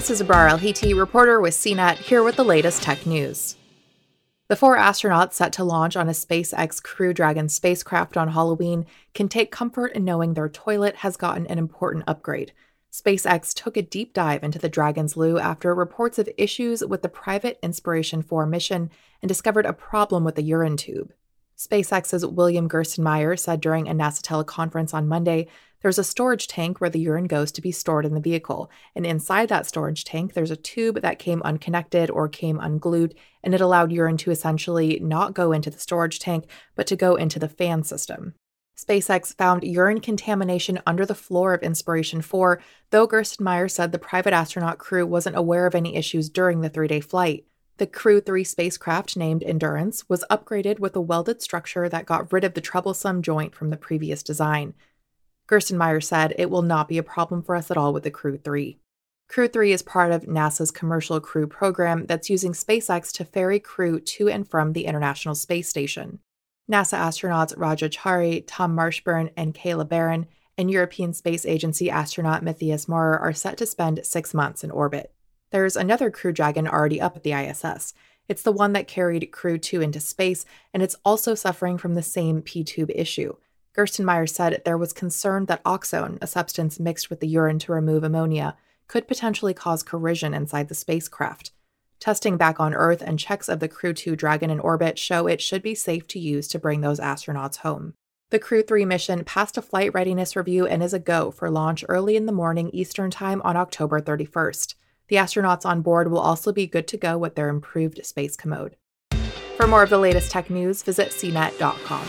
This is Abrar El reporter with CNET, here with the latest tech news. The four astronauts set to launch on a SpaceX Crew Dragon spacecraft on Halloween can take comfort in knowing their toilet has gotten an important upgrade. SpaceX took a deep dive into the Dragon's loo after reports of issues with the private Inspiration 4 mission and discovered a problem with the urine tube. SpaceX's William Gerstenmaier said during a NASA teleconference on Monday there's a storage tank where the urine goes to be stored in the vehicle. And inside that storage tank, there's a tube that came unconnected or came unglued, and it allowed urine to essentially not go into the storage tank, but to go into the fan system. SpaceX found urine contamination under the floor of Inspiration 4, though Gerstenmaier said the private astronaut crew wasn't aware of any issues during the three day flight. The Crew 3 spacecraft, named Endurance, was upgraded with a welded structure that got rid of the troublesome joint from the previous design. Gerstenmaier said it will not be a problem for us at all with the Crew 3. Crew 3 is part of NASA's Commercial Crew program that's using SpaceX to ferry crew to and from the International Space Station. NASA astronauts Raja Chari, Tom Marshburn, and Kayla Barron, and European Space Agency astronaut Matthias Maurer are set to spend six months in orbit. There's another Crew Dragon already up at the ISS. It's the one that carried Crew 2 into space, and it's also suffering from the same pee tube issue. Gerstenmaier said there was concern that oxone, a substance mixed with the urine to remove ammonia, could potentially cause corrosion inside the spacecraft. Testing back on Earth and checks of the Crew 2 Dragon in orbit show it should be safe to use to bring those astronauts home. The Crew 3 mission passed a flight readiness review and is a go for launch early in the morning Eastern Time on October 31st. The astronauts on board will also be good to go with their improved space commode. For more of the latest tech news, visit cnet.com.